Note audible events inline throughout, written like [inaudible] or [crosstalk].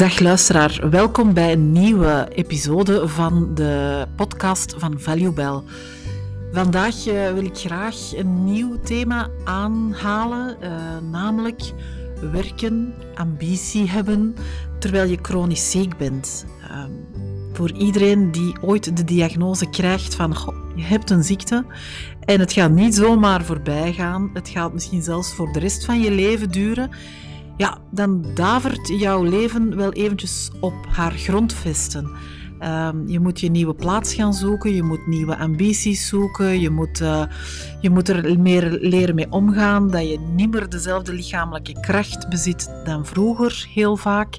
Dag luisteraar, welkom bij een nieuwe episode van de podcast van Valuebel. Vandaag eh, wil ik graag een nieuw thema aanhalen, uh, namelijk werken, ambitie hebben terwijl je chronisch ziek bent. Uh, voor iedereen die ooit de diagnose krijgt van je hebt een ziekte en het gaat niet zomaar voorbij gaan, het gaat misschien zelfs voor de rest van je leven duren ja, dan davert jouw leven wel eventjes op haar grondvesten. Um, je moet je nieuwe plaats gaan zoeken, je moet nieuwe ambities zoeken, je moet, uh, je moet er meer leren mee omgaan, dat je niet meer dezelfde lichamelijke kracht bezit dan vroeger, heel vaak.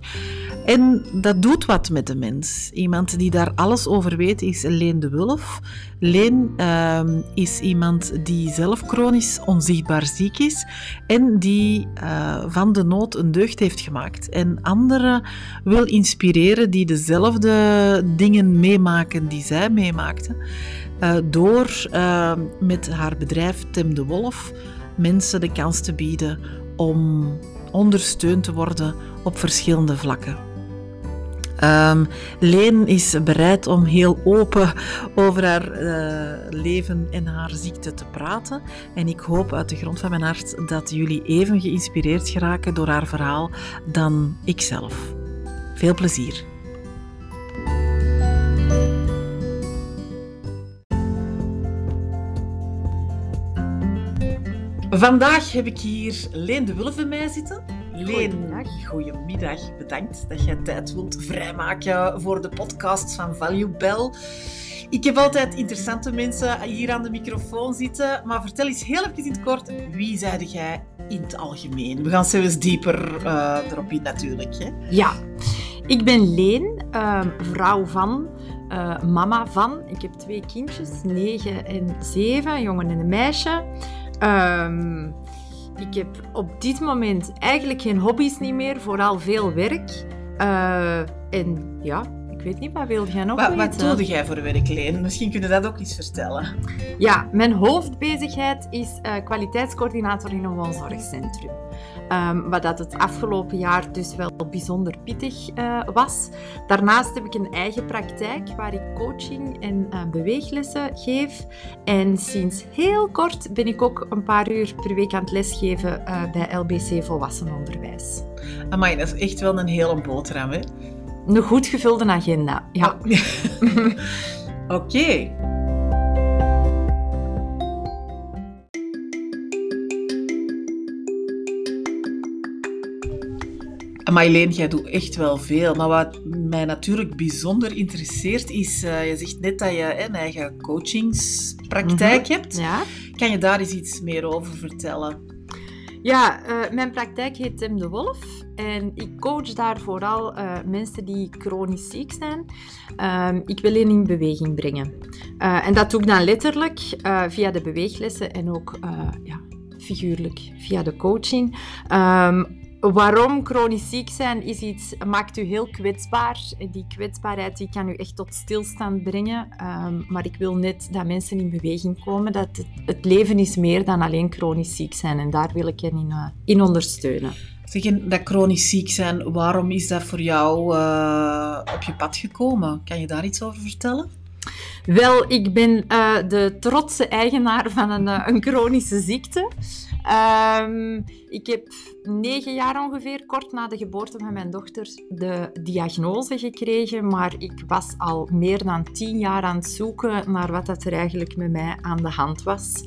En dat doet wat met de mens. Iemand die daar alles over weet is Leen de Wulf. Leen uh, is iemand die zelf chronisch onzichtbaar ziek is en die uh, van de nood een deugd heeft gemaakt. En anderen wil inspireren die dezelfde dingen meemaken die zij meemaakte. Uh, door uh, met haar bedrijf Tim de Wolf mensen de kans te bieden om ondersteund te worden op verschillende vlakken. Um, Leen is bereid om heel open over haar uh, leven en haar ziekte te praten. En ik hoop uit de grond van mijn hart dat jullie even geïnspireerd geraken door haar verhaal dan ikzelf. Veel plezier. Vandaag heb ik hier Leen de Wulf bij mij zitten. Leen, goedemiddag. goedemiddag. Bedankt dat je tijd wilt vrijmaken voor de podcast van Value Bell. Ik heb altijd interessante mensen hier aan de microfoon zitten, maar vertel eens heel even in het kort, wie zijde jij in het algemeen? We gaan zelfs dieper uh, erop in natuurlijk. Hè? Ja, ik ben Leen, uh, vrouw van, uh, mama van. Ik heb twee kindjes, negen en zeven, een jongen en een meisje. Ehm, ik heb op dit moment eigenlijk geen hobby's niet meer, vooral veel werk. Uh, en ja, ik weet niet, wat wil jij nog wat, weten? Wat doe jij voor werk, Leen? Misschien kun je dat ook eens vertellen. Ja, mijn hoofdbezigheid is uh, kwaliteitscoördinator in een woonzorgcentrum. Um, wat dat het afgelopen jaar dus wel bijzonder pittig uh, was. Daarnaast heb ik een eigen praktijk waar ik coaching en uh, beweeglessen geef. En sinds heel kort ben ik ook een paar uur per week aan het lesgeven uh, bij LBC Volwassenenonderwijs. Amai, dat is echt wel een hele boterham, hè? Een goed gevulde agenda, ja. Oh. [laughs] Oké. Okay. Marleen, jij doet echt wel veel. Maar wat mij natuurlijk bijzonder interesseert is, uh, je zegt net dat je een eigen coachingspraktijk mm hebt. Ja. Kan je daar eens iets meer over vertellen? Ja, uh, mijn praktijk heet Tim de Wolf. En ik coach daar vooral uh, mensen die chronisch ziek zijn. Uh, ik wil hen in beweging brengen. en dat doe ik dan letterlijk via de beweeglessen en ook ja, figuurlijk via de coaching. Um, Waarom chronisch ziek zijn is iets, maakt u heel kwetsbaar. Die kwetsbaarheid die kan u echt tot stilstand brengen. Um, maar ik wil net dat mensen in beweging komen. Dat het, leven is meer dan alleen chronisch ziek zijn. En daar wil ik hen in, uh, in ondersteunen. Zeg, dat chronisch ziek zijn, waarom is dat voor jou uh, op je pad gekomen? Kan je daar iets over vertellen? Wel, ik ben uh, de trotse eigenaar van een, een chronische ziekte. Um, ik heb negen jaar ongeveer, kort na de geboorte van mijn dochter, de diagnose gekregen. Maar ik was al meer dan tien jaar aan het zoeken naar wat dat er eigenlijk met mij aan de hand was.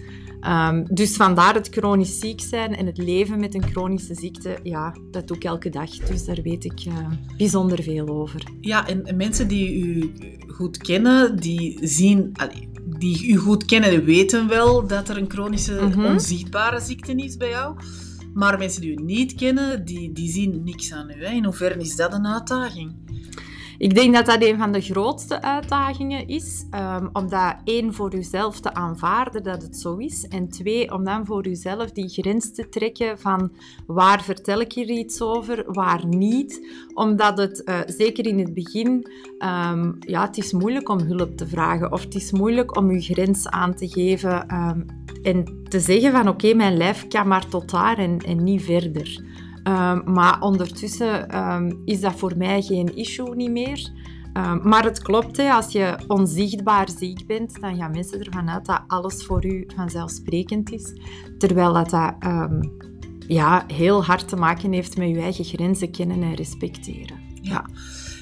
Um, dus vandaar het chronisch ziek zijn en het leven met een chronische ziekte, ja, dat doe ik elke dag. Dus daar weet ik uh, bijzonder veel over. Ja, en mensen die u goed kennen, die zien, die u goed kennen, weten wel dat er een chronische mhm. onzichtbare ziekte is bij jou. Maar mensen die u niet kennen, die, die zien niks aan u. Hè. In hoeverre is dat een uitdaging? Ik denk dat dat een van de grootste uitdagingen is. Um, om dat één voor uzelf te aanvaarden dat het zo is. En twee, om dan voor uzelf die grens te trekken van waar vertel ik hier iets over, waar niet. Omdat het, uh, zeker in het begin, um, ja, het is moeilijk om hulp te vragen. Of het is moeilijk om uw grens aan te geven. Um, en te zeggen van oké, mijn lijf kan maar tot daar en niet verder. Ehm, maar ondertussen ehm, is dat voor mij geen issue niet meer. Ehm, maar het klopt, hè, als je onzichtbaar ziek bent, dan gaan mensen ervan uit dat alles voor u vanzelfsprekend is. Terwijl dat, dat ja, heel hard te maken heeft met je eigen grenzen kennen en respecteren. Ja.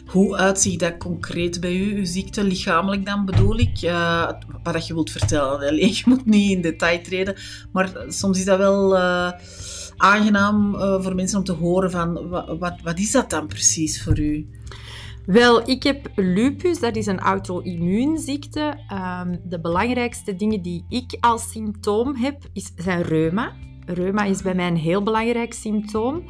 Hoe uitziet dat concreet bij u, uw ziekte, lichamelijk dan bedoel ik? Uh, wat je wilt vertellen. [laughs] Je moet niet in detail treden, maar soms is dat wel uh, aangenaam uh, voor mensen om te horen van wat, wat, is dat dan precies voor u? Wel, ik heb lupus, dat is een auto-immuunziekte. Um, de belangrijkste dingen die ik als symptoom heb, is, zijn reuma. Reuma is bij mij een heel belangrijk symptoom.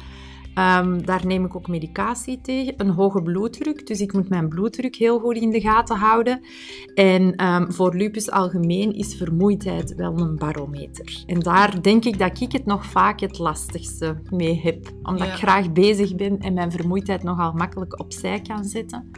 Um, daar neem ik ook medicatie tegen. Een hoge bloeddruk, dus ik moet mijn bloeddruk heel goed in de gaten houden. En um, voor lupus algemeen is vermoeidheid wel een barometer. En daar denk ik dat ik het nog vaak het lastigste mee heb. Omdat ik graag bezig ben en mijn vermoeidheid nogal makkelijk opzij kan zetten.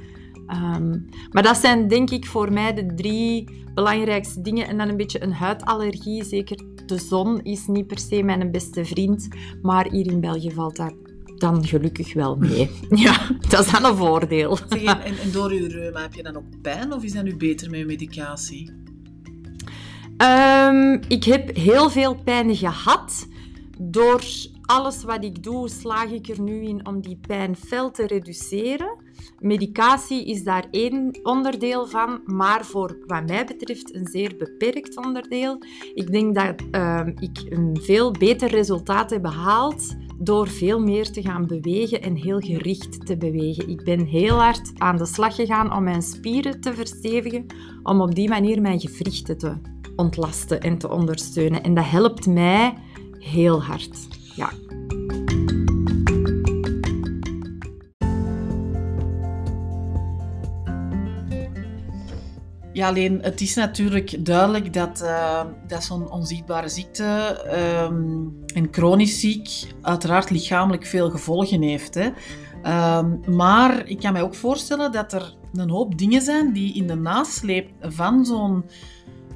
Um, maar dat zijn denk ik voor mij de drie belangrijkste dingen. En dan een beetje een huidallergie. Zeker de zon is niet per se mijn beste vriend. Maar hier in België valt dat dan gelukkig wel mee. [laughs] Ja, dat is dan een voordeel. [laughs] en, en, door uw reuma heb je dan ook pijn of is dat nu beter met uw medicatie? Um, ik heb heel veel pijn gehad. Door alles wat ik doe, slaag ik er nu in om die pijn fel te reduceren. Medicatie is daar één onderdeel van, maar voor wat mij betreft een zeer beperkt onderdeel. Ik denk dat uh, ik een veel beter resultaat heb behaald door veel meer te gaan bewegen en heel gericht te bewegen. Ik ben heel hard aan de slag gegaan om mijn spieren te verstevigen, om op die manier mijn gewrichten te ontlasten en te ondersteunen. En dat helpt mij heel hard. Ja. Ja, alleen het is natuurlijk duidelijk dat, uh, dat zo'n onzichtbare ziekte um, en chronisch ziek uiteraard lichamelijk veel gevolgen heeft. Hè. Um, maar ik kan mij ook voorstellen dat er een hoop dingen zijn die in de nasleep van zo'n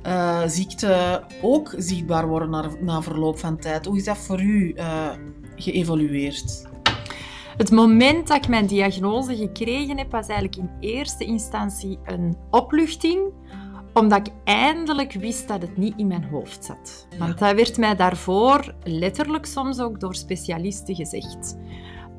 uh, ziekte ook zichtbaar worden na, na, verloop van tijd. Hoe is dat voor u uh, geëvolueerd? Het moment dat ik mijn diagnose gekregen heb, was eigenlijk in eerste instantie een opluchting omdat ik eindelijk wist dat het niet in mijn hoofd zat. Want dat werd mij daarvoor letterlijk soms ook door specialisten gezegd.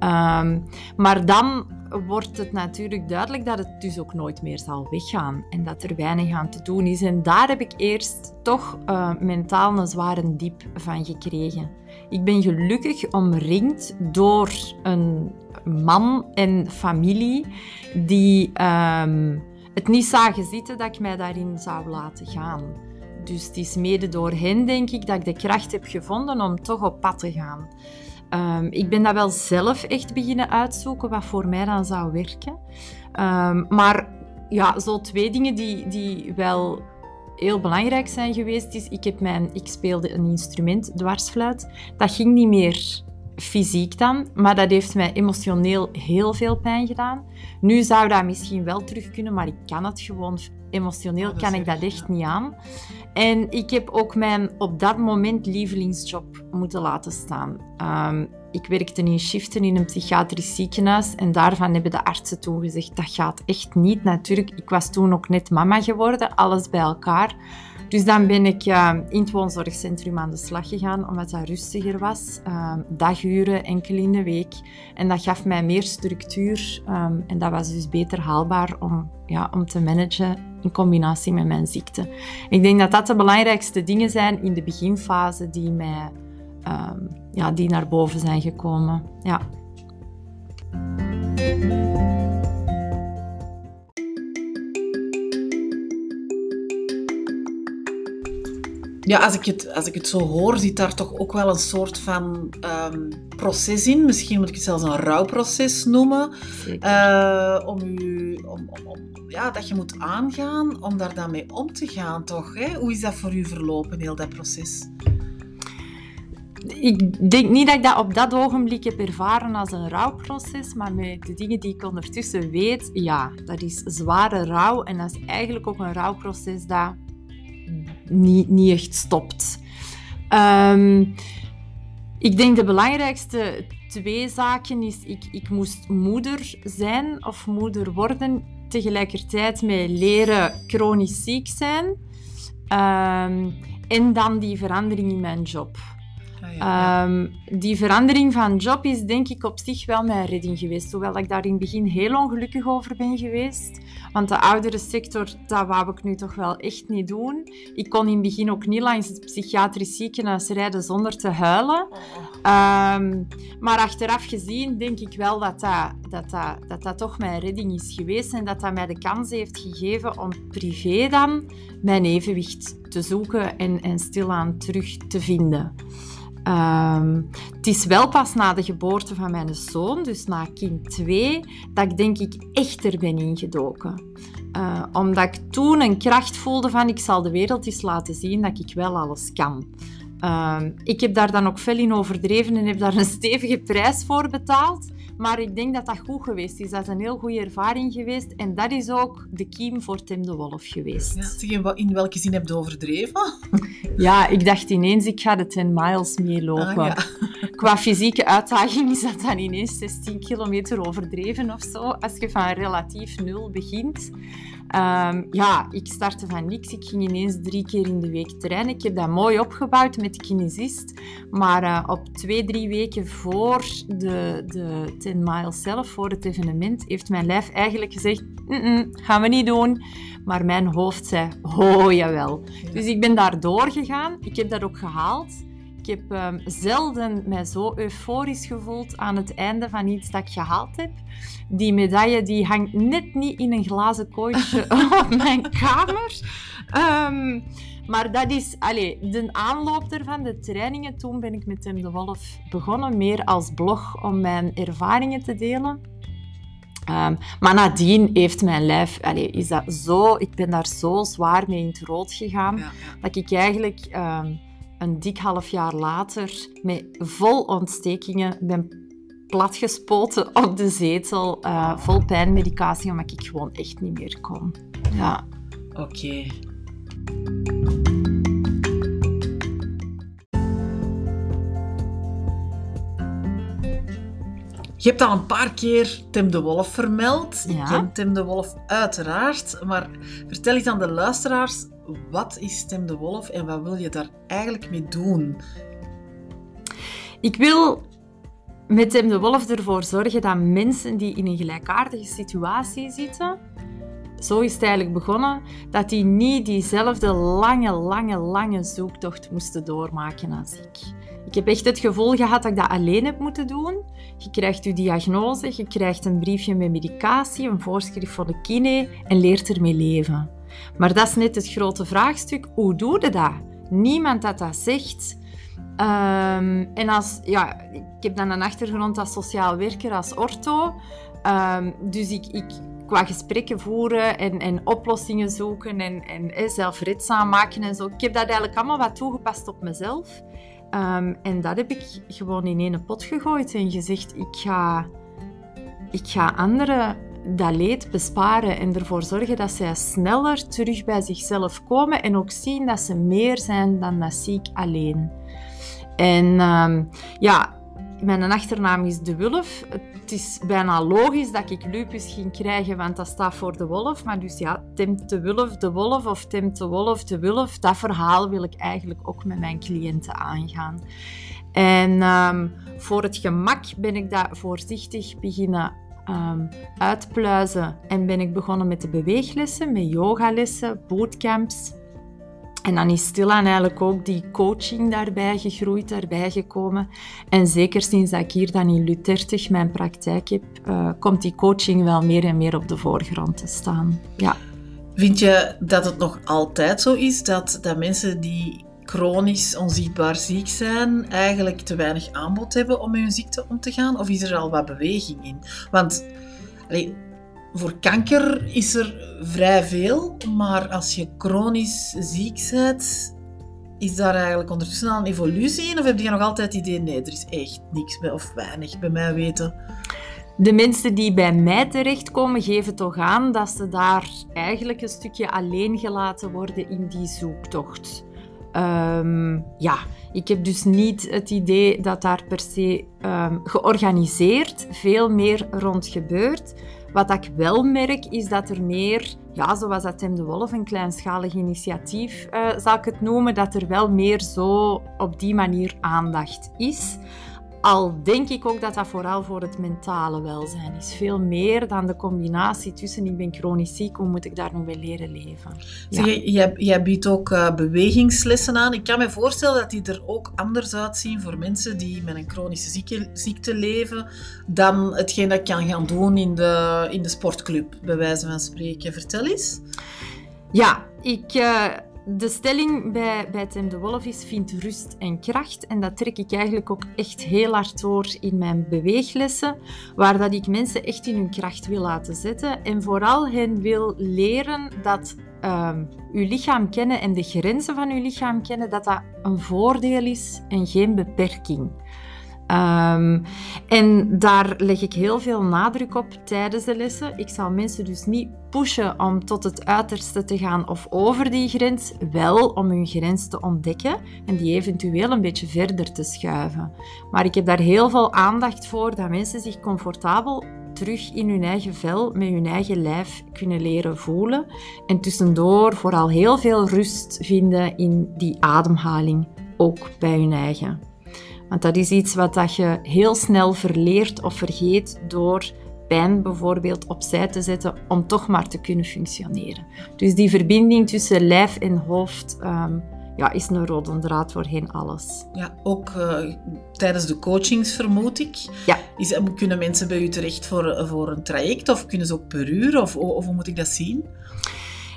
Um, maar dan wordt het natuurlijk duidelijk dat het dus ook nooit meer zal weggaan en dat er weinig aan te doen is. En daar heb ik eerst toch uh, mentaal een zware diep van gekregen. Ik ben gelukkig omringd door een man en familie die um, het niet zagen zitten dat ik mij daarin zou laten gaan. Dus het is mede door hen, denk ik, dat ik de kracht heb gevonden om toch op pad te gaan. Um, ik ben dat wel zelf echt beginnen uitzoeken wat voor mij dan zou werken. Um, maar ja, zo twee dingen die, die wel heel belangrijk zijn geweest is, ik, heb mijn, ik speelde een instrument, dwarsfluit. Dat ging niet meer fysiek dan, maar dat heeft mij emotioneel heel veel pijn gedaan. Nu zou dat misschien wel terug kunnen, maar ik kan het gewoon emotioneel kan ik dat echt niet aan. En ik heb ook mijn op dat moment lievelingsjob moeten laten staan. Um, ik werkte in shiften in een psychiatrisch ziekenhuis en daarvan hebben de artsen toen gezegd dat gaat echt niet. Natuurlijk, ik was toen ook net mama geworden, alles bij elkaar. Dus dan ben ik uh, in het woonzorgcentrum aan de slag gegaan, omdat dat rustiger was. Uh, daguren, enkel in de week. En dat gaf mij meer structuur. Um, en dat was dus beter haalbaar om, ja, om te managen in combinatie met mijn ziekte. Ik denk dat dat de belangrijkste dingen zijn in de beginfase die, mij, um, ja, die naar boven zijn gekomen. Ja. Ja, als ik, het, als ik het zo hoor, zit daar toch ook wel een soort van um, proces in. Misschien moet ik het zelfs een rouwproces noemen. Uh, om u, om, om, om, ja, dat je moet aangaan om daar dan mee om te gaan, toch? Hè? Hoe is dat voor u verlopen, heel dat proces? Ik denk niet dat ik dat op dat ogenblik heb ervaren als een rouwproces, maar met de dingen die ik ondertussen weet, ja, dat is zware rouw. En dat is eigenlijk ook een rouwproces dat niet, niet echt stopt. Um, ik denk de belangrijkste twee zaken. Is, ik, ik moest moeder zijn of moeder worden, tegelijkertijd met leren chronisch ziek zijn. Ehm, en dan die verandering in mijn job. Ah, Ehm, die verandering van job is denk ik op zich wel mijn redding geweest. Hoewel ik daar in het begin heel ongelukkig over ben geweest. Want de oudere sector, dat wou ik nu toch wel echt niet doen. Ik kon in het begin ook niet langs het psychiatrisch ziekenhuis rijden zonder te huilen. Ehm, maar achteraf gezien denk ik wel dat dat, dat, dat, dat dat toch mijn redding is geweest. En dat dat mij de kans heeft gegeven om privé dan mijn evenwicht te zoeken en, en stilaan terug te vinden. Ehm, het is wel pas na de geboorte van mijn zoon, dus na kind 2, dat ik denk ik echter ben ingedoken. Eh, omdat ik toen een kracht voelde van ik zal de wereld eens laten zien dat ik wel alles kan. Ehm, ik heb daar dan ook veel in overdreven en heb daar een stevige prijs voor betaald. Maar ik denk dat dat goed geweest is. Dat is een heel goede ervaring geweest. En dat is ook de kiem voor Tim de Wolf geweest. Ja, zeg, in welke zin heb je overdreven? [laughs] Ja, ik dacht ineens, ik ga de 10 miles meelopen. Ah, ja. [laughs] Qua fysieke uitdaging is dat dan ineens 16 kilometer overdreven of zo, als je van relatief nul begint. Ehm, ja, ik startte van niks. Ik ging ineens drie keer in de week trainen. Ik heb dat mooi opgebouwd met de kinesist. Maar eh, op twee, drie weken voor de, de 10 miles zelf, voor het evenement, heeft mijn lijf eigenlijk gezegd, "Mm-mm, gaan we niet doen. Maar mijn hoofd zei, oh jawel. Dus ik ben daar doorgegaan. Ik heb dat ook gehaald. Ik heb ehm, zelden mij zo euforisch gevoeld aan het einde van iets dat ik gehaald heb. Die medaille die hangt net niet in een glazen kooitje [laughs] op mijn kamer. Ehm, maar dat is allee, de aanloop ervan, de trainingen. Toen ben ik met Tim de Wolf begonnen, meer als blog om mijn ervaringen te delen. Ehm, maar nadien heeft mijn lijf, allee, is dat zo, ik ben daar zo zwaar mee in het rood gegaan Ja, ja. dat ik eigenlijk een dik half jaar later met vol ontstekingen ben platgespoten op de zetel, eh, vol pijnmedicatie, omdat ik gewoon echt niet meer kon. Ja. Oké. Je hebt al een paar keer Tim de Wolf vermeld. Ja. Tim de Wolf uiteraard. Maar vertel eens aan de luisteraars, wat is Tim de Wolf en wat wil je daar eigenlijk mee doen? Ik wil met Tim de Wolf ervoor zorgen dat mensen die in een gelijkaardige situatie zitten, zo is het eigenlijk begonnen, dat die niet diezelfde lange, lange, lange zoektocht moesten doormaken als ik. Ik heb echt het gevoel gehad dat ik dat alleen heb moeten doen. Je krijgt je diagnose, je krijgt een briefje met medicatie, een voorschrift van de kine en leert ermee leven. Maar dat is net het grote vraagstuk. Hoe doe je dat? Niemand dat dat zegt. Ehm, en als, ja, ik heb dan een achtergrond als sociaal werker, als ortho. Ehm, dus ik, ik qua gesprekken voeren en, en oplossingen zoeken en, en eh, zelfredzaam maken en zo. Ik heb dat eigenlijk allemaal wat toegepast op mezelf. Ehm, en dat heb ik gewoon in één pot gegooid en gezegd, ik ga, ik ga anderen dat leed besparen en ervoor zorgen dat zij sneller terug bij zichzelf komen en ook zien dat ze meer zijn dan dat ziek alleen. En ehm, ja, mijn achternaam is De Wulf. Het is bijna logisch dat ik lupus ging krijgen, want dat staat voor de wolf. Maar dus ja, Tim de Wulf, de wolf of Tim de Wolf, de Wulf. Dat verhaal wil ik eigenlijk ook met mijn cliënten aangaan. En ehm, voor het gemak ben ik dat voorzichtig beginnen ehm, uitpluizen. En ben ik begonnen met de beweeglessen, met yogalessen, bootcamps. En dan is stilaan eigenlijk ook die coaching daarbij gegroeid, daarbij gekomen. En zeker sinds dat ik hier dan in Lutertig mijn praktijk heb, eh, komt die coaching wel meer en meer op de voorgrond te staan. Ja. Vind je dat het nog altijd zo is dat, dat mensen die chronisch onzichtbaar ziek zijn, eigenlijk te weinig aanbod hebben om met hun ziekte om te gaan? Of is er al wat beweging in? Want voor kanker is er vrij veel, maar als je chronisch ziek bent, is daar eigenlijk ondertussen al een evolutie in? Of heb je nog altijd het idee, nee, er is echt niks bij, of weinig bij mij weten? De mensen die bij mij terechtkomen, geven toch aan dat ze daar eigenlijk een stukje alleen gelaten worden in die zoektocht. Ehm, ja, ik heb dus niet het idee dat daar per se ehm, georganiseerd veel meer rond gebeurt. Wat ik wel merk, is dat er meer, ja, zoals dat Tim de Wolf, een kleinschalig initiatief, uh, zal ik het noemen, dat er wel meer zo op die manier aandacht is. Al denk ik ook dat dat vooral voor het mentale welzijn is. Veel meer dan de combinatie tussen ik ben chronisch ziek, hoe moet ik daar nu mee leren leven. Ja. Zeg, jij, jij biedt ook uh, bewegingslessen aan. Ik kan me voorstellen dat die er ook anders uitzien voor mensen die met een chronische zieke, ziekte leven dan hetgeen dat ik kan gaan doen in de, in de sportclub, bij wijze van spreken. Vertel eens. Ja, ik... Uh, de stelling bij, bij Tim de Wolf is: vind rust en kracht. En dat trek ik eigenlijk ook echt heel hard door in mijn beweeglessen, waar dat ik mensen echt in hun kracht wil laten zetten. En vooral hen wil leren dat um, uw lichaam kennen en de grenzen van uw lichaam kennen, dat dat een voordeel is en geen beperking. Um, en daar leg ik heel veel nadruk op tijdens de lessen. Ik zal mensen dus niet pushen om tot het uiterste te gaan of over die grens, wel om hun grens te ontdekken en die eventueel een beetje verder te schuiven. Maar ik heb daar heel veel aandacht voor dat mensen zich comfortabel terug in hun eigen vel, met hun eigen lijf kunnen leren voelen. En tussendoor vooral heel veel rust vinden in die ademhaling, ook bij hun eigen. Want dat is iets wat dat je heel snel verleert of vergeet door pijn bijvoorbeeld opzij te zetten om toch maar te kunnen functioneren. Dus die verbinding tussen lijf en hoofd um, ja, is een rode draad voorheen alles. Ja, ook uh, tijdens de coachings vermoed ik. Ja. Is, kunnen mensen bij u terecht voor, voor een traject of kunnen ze ook per uur of, of hoe moet ik dat zien?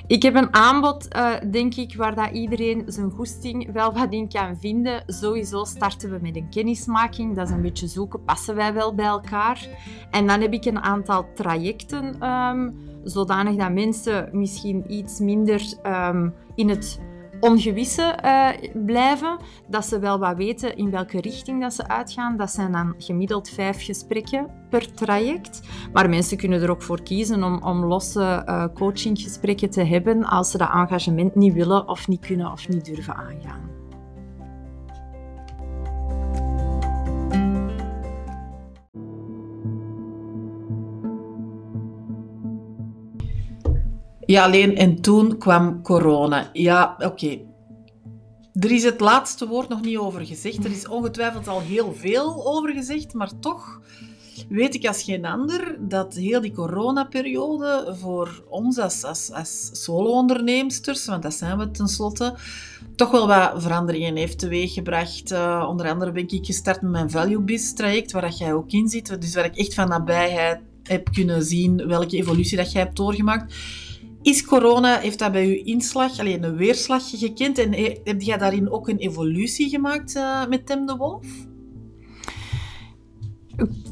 Ik heb een aanbod, uh, denk ik, waar dat iedereen zijn goesting wel wat in kan vinden. Sowieso starten we met een kennismaking. Dat is een beetje zoeken, passen wij wel bij elkaar? En dan heb ik een aantal trajecten, um, zodanig dat mensen misschien iets minder um, in het ongewisse uh, blijven. Dat ze wel wat weten in welke richting dat ze uitgaan. Dat zijn dan gemiddeld vijf gesprekken per traject. Maar mensen kunnen er ook voor kiezen om, om losse uh, coachinggesprekken te hebben als ze dat engagement niet willen of niet kunnen of niet durven aangaan. Ja, alleen en toen kwam corona. Ja, oké. Er is het laatste woord nog niet over gezegd. Er is ongetwijfeld al heel veel over gezegd, maar toch weet ik als geen ander dat heel die coronaperiode voor ons als, als, solo-onderneemsters, want dat zijn we tenslotte, toch wel wat veranderingen heeft teweeggebracht. Uh, onder andere ben ik gestart met mijn Value Biz traject, waar dat jij ook in zit. Dus waar ik echt van nabijheid heb kunnen zien welke evolutie dat jij hebt doorgemaakt. Is corona, heeft dat bij u inslag, alleen een weerslag gekend? En heb jij daarin ook een evolutie gemaakt uh, met Tim de Wolf?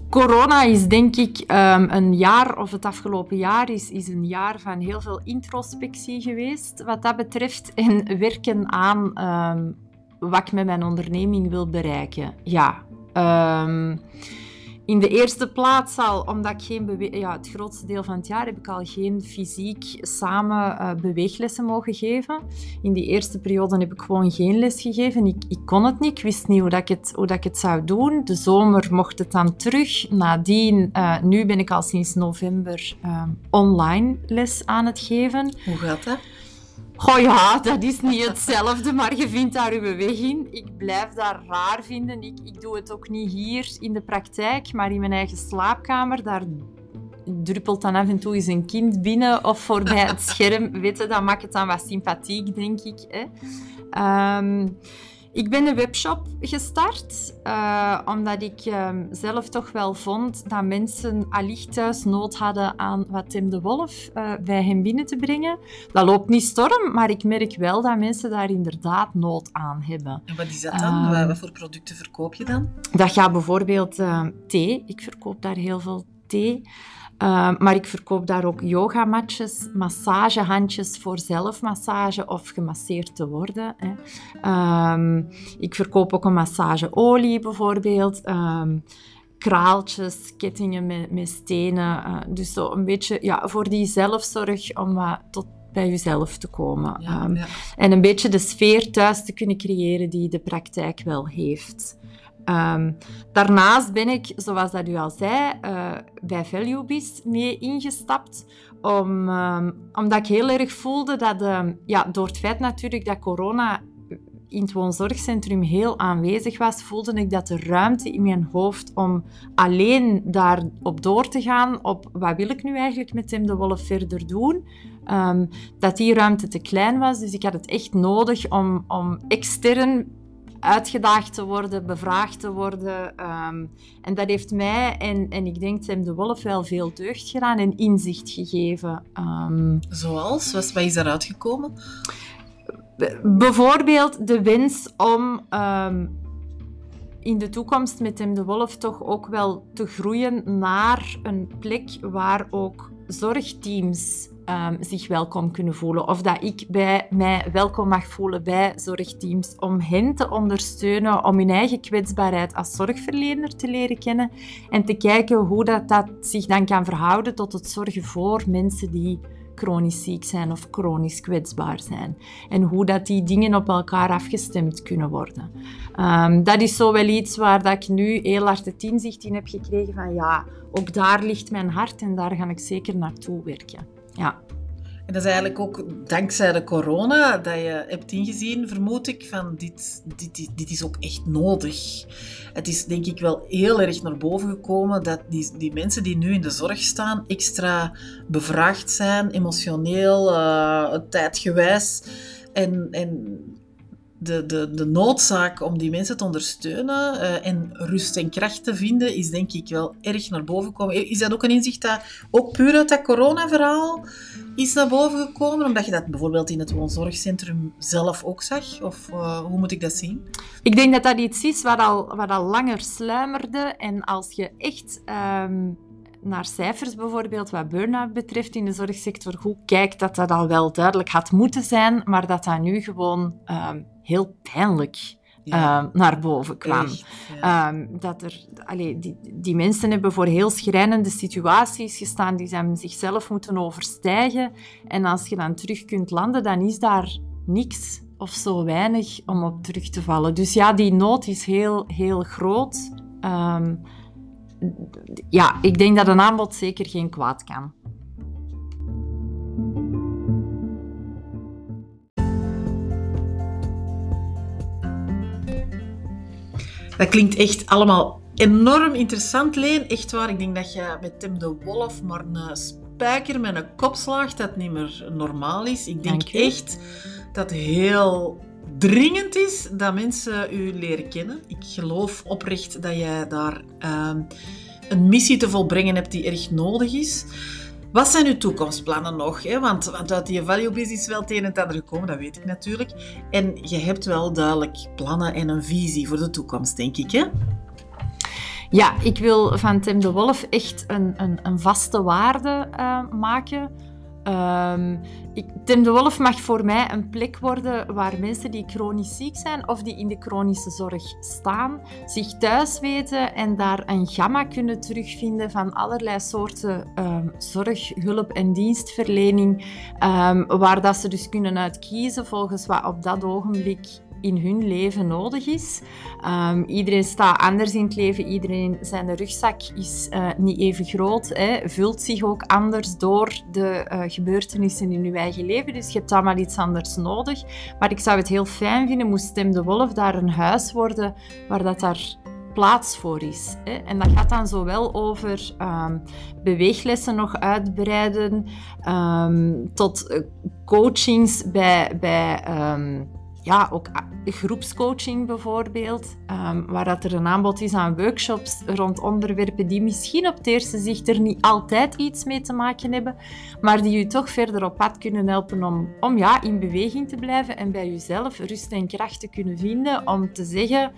Corona is denk ik um, een jaar, of het afgelopen jaar is, is een jaar van heel veel introspectie geweest wat dat betreft. En werken aan um, wat ik met mijn onderneming wil bereiken. Ja. Um, in de eerste plaats al, omdat ik geen ja, het grootste deel van het jaar heb ik al geen fysiek samen uh, beweeglessen mogen geven. In die eerste periode heb ik gewoon geen les gegeven. Ik, ik kon het niet, ik wist niet hoe, dat ik, het, hoe dat ik het zou doen. De zomer mocht het dan terug. Nadien, uh, nu ben ik al sinds november uh, online les aan het geven. Hoe gaat dat? Oh ja, dat is niet hetzelfde, maar je vindt daar uw weg in. Ik blijf dat raar vinden. Ik, ik doe het ook niet hier in de praktijk, maar in mijn eigen slaapkamer. Daar druppelt dan af en toe eens een kind binnen of voorbij het scherm. Weet je, dat maakt het dan wat sympathiek, denk ik. Hè? Um, ik ben een webshop gestart, uh, omdat ik um, zelf toch wel vond dat mensen allicht thuis nood hadden aan wat Tim de Wolf uh, bij hen binnen te brengen. Dat loopt niet storm, maar ik merk wel dat mensen daar inderdaad nood aan hebben. En wat is dat dan? Um, wat voor producten verkoop je dan? Dat gaat bijvoorbeeld uh, thee. Ik verkoop daar heel veel thee. Uh, maar ik verkoop daar ook yogamatjes, massagehandjes voor zelfmassage of gemasseerd te worden. Hè. Um, ik verkoop ook een massageolie bijvoorbeeld. Um, kraaltjes, kettingen met, met stenen. Uh, dus zo een beetje ja, voor die zelfzorg om wat tot bij jezelf te komen. Ja, Ehm, ja. En een beetje de sfeer thuis te kunnen creëren die de praktijk wel heeft. Ehm, daarnaast ben ik, zoals dat u al zei, eh, bij ValueBiz mee ingestapt. Om, ehm, omdat ik heel erg voelde dat, ehm, ja, door het feit natuurlijk dat corona in het woonzorgcentrum heel aanwezig was, voelde ik dat de ruimte in mijn hoofd om alleen daarop door te gaan, op wat wil ik nu eigenlijk met Tim de Wolf verder doen, dat die ruimte te klein was. Dus ik had het echt nodig om, om extern uitgedaagd te worden, bevraagd te worden. ehm, en dat heeft mij en, en ik denk Tim de Wolf wel veel deugd gedaan en inzicht gegeven. Ehm, Zoals? Wat wat is daaruit gekomen? Bijvoorbeeld de wens om ehm, in de toekomst met Tim de Wolf toch ook wel te groeien naar een plek waar ook zorgteams ehm, zich welkom kunnen voelen. Of dat ik bij mij welkom mag voelen bij zorgteams om hen te ondersteunen om hun eigen kwetsbaarheid als zorgverlener te leren kennen en te kijken hoe dat, dat zich dan kan verhouden tot het zorgen voor mensen die chronisch ziek zijn of chronisch kwetsbaar zijn. En hoe dat die dingen op elkaar afgestemd kunnen worden. Ehm, dat is zo wel iets waar dat ik nu heel hard het inzicht in heb gekregen van ja, ook daar ligt mijn hart en daar ga ik zeker naartoe werken. Ja. En dat is eigenlijk ook dankzij de corona dat je hebt ingezien, vermoed ik, van dit, dit, dit is ook echt nodig. Het is denk ik wel heel erg naar boven gekomen dat die, die mensen die nu in de zorg staan extra bevraagd zijn, emotioneel, eh, tijdgewijs. En, en de, de, de noodzaak om die mensen te ondersteunen eh, en rust en kracht te vinden, is denk ik wel erg naar boven gekomen. Is dat ook een inzicht dat ook puur uit dat corona-verhaal is naar boven gekomen? Omdat je dat bijvoorbeeld in het woonzorgcentrum zelf ook zag? Of eh, hoe moet ik dat zien? Ik denk dat dat iets is wat al, wat al langer sluimerde. En als je echt ehm, naar cijfers bijvoorbeeld, wat burn-out betreft in de zorgsector, goed kijkt, dat dat al wel duidelijk had moeten zijn, maar dat dat nu gewoon ehm, heel pijnlijk ehm, naar boven kwam. Echt, ja. Ehm, dat er, allee, die, die mensen hebben voor heel schrijnende situaties gestaan die ze hebben zichzelf moeten overstijgen. En als je dan terug kunt landen, dan is daar niks of zo weinig om op terug te vallen. Dus ja, die nood is heel, heel groot. Ja, ik denk dat een aanbod zeker geen kwaad kan. Dat klinkt echt allemaal enorm interessant, Leen. Echt waar, ik denk dat je met Tim de Wolf maar een spijker met een kop slaagt dat niet meer normaal is. Ik denk echt dat heel dringend is dat mensen u leren kennen. Ik geloof oprecht dat jij daar ehm, een missie te volbrengen hebt die erg nodig is. Wat zijn uw toekomstplannen nog? Hè? Want, want uit die value business is wel het een en het gekomen, dat weet ik natuurlijk. En je hebt wel duidelijk plannen en een visie voor de toekomst, denk ik. Hè? Ja, ik wil van Tim de Wolf echt een, een, een vaste waarde eh, maken. Ehm, ik, Tim de Wolf mag voor mij een plek worden waar mensen die chronisch ziek zijn of die in de chronische zorg staan, zich thuis weten en daar een gamma kunnen terugvinden van allerlei soorten ehm, zorg, hulp en dienstverlening, ehm, waar dat ze dus kunnen uitkiezen volgens wat op dat ogenblik in hun leven nodig is. Ehm, iedereen staat anders in het leven. Iedereen zijn rugzak is eh, niet even groot. Hè, vult zich ook anders door de eh, gebeurtenissen in uw eigen leven. Dus je hebt allemaal iets anders nodig. Maar ik zou het heel fijn vinden, moest Stem de Wolf daar een huis worden waar dat daar plaats voor is. Hè. En dat gaat dan zowel over ehm, beweeglessen nog uitbreiden, ehm, tot eh, coachings bij, bij ja, ook a- groepscoaching bijvoorbeeld, ehm, waar dat er een aanbod is aan workshops rond onderwerpen die misschien op het eerste zicht er niet altijd iets mee te maken hebben, maar die u toch verder op pad kunnen helpen om, om ja, in beweging te blijven en bij uzelf rust en kracht te kunnen vinden om te zeggen,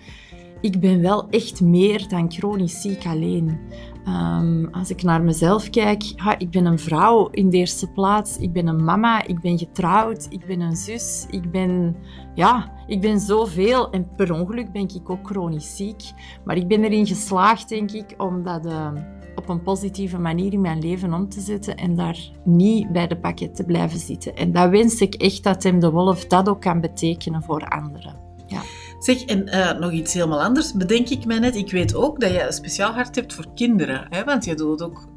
ik ben wel echt meer dan chronisch ziek alleen. Ehm, als ik naar mezelf kijk, ik ben een vrouw in de eerste plaats. Ik ben een mama, ik ben getrouwd, ik ben een zus, ik ben, ja, ik ben zoveel. En per ongeluk ben ik ook chronisch ziek. Maar ik ben erin geslaagd, denk ik, om dat, eh, op een positieve manier in mijn leven om te zetten en daar niet bij de pakket te blijven zitten. En dat wens ik echt dat hem de wolf dat ook kan betekenen voor anderen. Ja. Zeg, en uh, nog iets helemaal anders, bedenk ik mij net. Ik weet ook dat je een speciaal hart hebt voor kinderen, hè? want je doet ook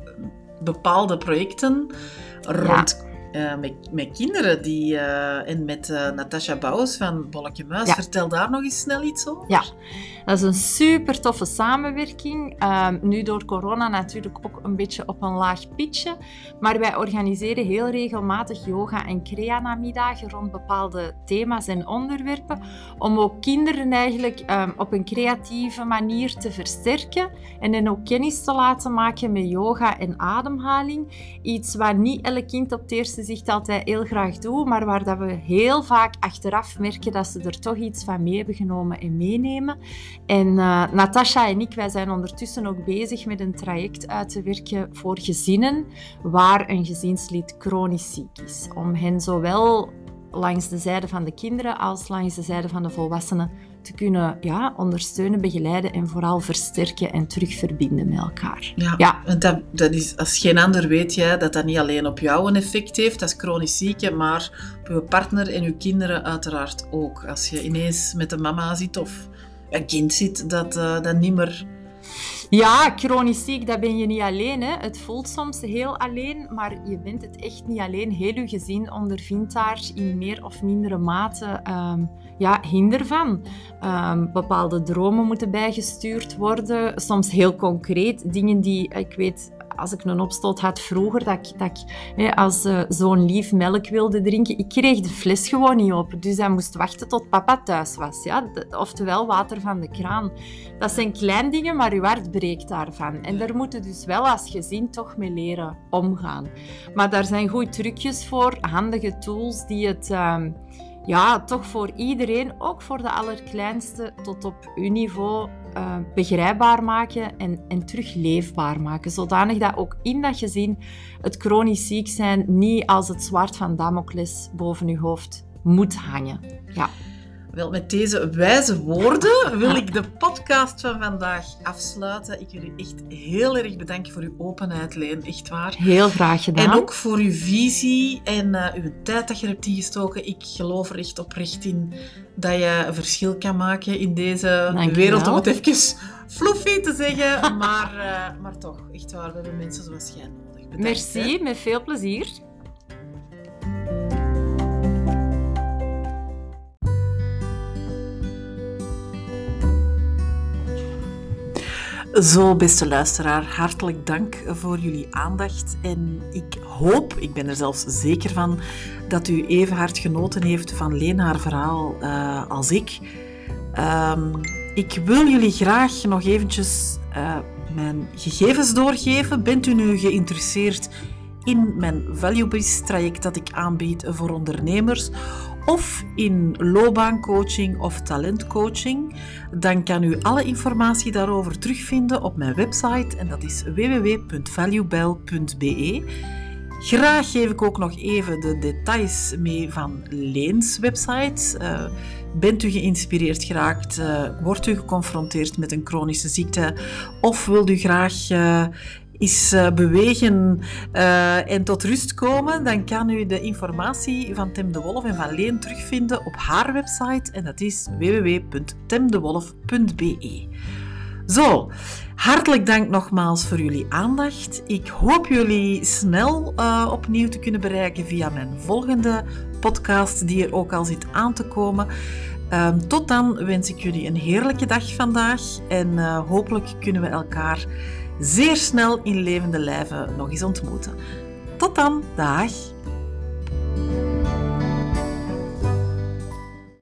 bepaalde projecten rond uh, met, met, kinderen die, uh, en met uh, Natasha Bouwens van Bolletje Muis. Vertel daar nog eens snel iets over. Ja, dat is een super toffe samenwerking. Ehm, nu door corona natuurlijk ook een beetje op een laag pitje. Maar wij organiseren heel regelmatig yoga- en creana-middagen rond bepaalde thema's en onderwerpen. Om ook kinderen eigenlijk um, op een creatieve manier te versterken. En hen ook kennis te laten maken met yoga en ademhaling. Iets waar niet elk kind op het eerste altijd heel graag doet. Maar waar dat we heel vaak achteraf merken dat ze er toch iets van mee hebben genomen en meenemen. En uh, Natasha en ik, wij zijn ondertussen ook bezig met een traject uit te werken voor gezinnen waar een gezinslid chronisch ziek is. Om hen zowel langs de zijde van de kinderen als langs de zijde van de volwassenen te kunnen ja, ondersteunen, begeleiden en vooral versterken en terugverbinden met elkaar. Ja, ja. En dat, dat is, als geen ander weet jij dat dat niet alleen op jou een effect heeft als chronisch zieke, maar op je partner en je kinderen uiteraard ook. Als je ineens met een mama zit of een kind zit dat, uh, dat niet meer... Ja, chronisch ziek, dat ben je niet alleen. Hè. Het voelt soms heel alleen, maar je bent het echt niet alleen. Heel je gezin ondervindt daar in meer of mindere mate um, ja, hinder van. Um, bepaalde dromen moeten bijgestuurd worden, soms heel concreet. Dingen die, ik weet, als ik een opstoot had vroeger, dat ik, dat ik hè, als uh, zo'n lief melk wilde drinken, ik kreeg de fles gewoon niet open. Dus hij moest wachten tot papa thuis was. Ja? oftewel water van de kraan. Dat zijn kleine dingen, maar je hart breekt daarvan. En daar moeten dus wel als gezin toch mee leren omgaan. Maar daar zijn goede trucjes voor, handige tools die het... Uh, ja, toch voor iedereen, ook voor de allerkleinste, tot op uw niveau uh, begrijpbaar maken en, en terug leefbaar maken. Zodanig dat ook in dat gezin het chronisch ziek zijn niet als het zwaard van Damocles boven uw hoofd moet hangen. Ja. Wel, met deze wijze woorden wil ik de podcast van vandaag afsluiten. Ik wil u echt heel erg bedanken voor uw openheid, Leen. Echt waar. Heel graag gedaan. En ook voor uw visie en uh, uw tijd dat je hebt ingestoken. Ik geloof er echt oprecht in dat je een verschil kan maken in deze wereld, om het even fluffy te zeggen. maar, uh, maar toch, echt waar, we hebben mensen zoals jij nodig. Bedankt, Merci, hè? met veel plezier. Zo, beste luisteraar, hartelijk dank voor jullie aandacht. En ik hoop, ik ben er zelfs zeker van, dat u even hard genoten heeft van Leen haar verhaal uh, als ik. Um, ik wil jullie graag nog eventjes uh, mijn gegevens doorgeven. Bent u nu geïnteresseerd in mijn Valuebase traject dat ik aanbied voor ondernemers? Of in loopbaancoaching of talentcoaching, dan kan u alle informatie daarover terugvinden op mijn website en dat is www.valuebell.be. Graag geef ik ook nog even de details mee van Leens website. Uh, bent u geïnspireerd geraakt? Uh, wordt u geconfronteerd met een chronische ziekte? Of wilt u graag uh, is uh, bewegen uh, en tot rust komen, dan kan u de informatie van Tim de Wolf en van Leen terugvinden op haar website en dat is www.timdewolf.be. Zo, hartelijk dank nogmaals voor jullie aandacht. Ik hoop jullie snel uh, opnieuw te kunnen bereiken via mijn volgende podcast, die er ook al zit aan te komen. Um, tot dan wens ik jullie een heerlijke dag vandaag en hopelijk kunnen we elkaar zeer snel in levende lijven nog eens ontmoeten. Tot dan, dag!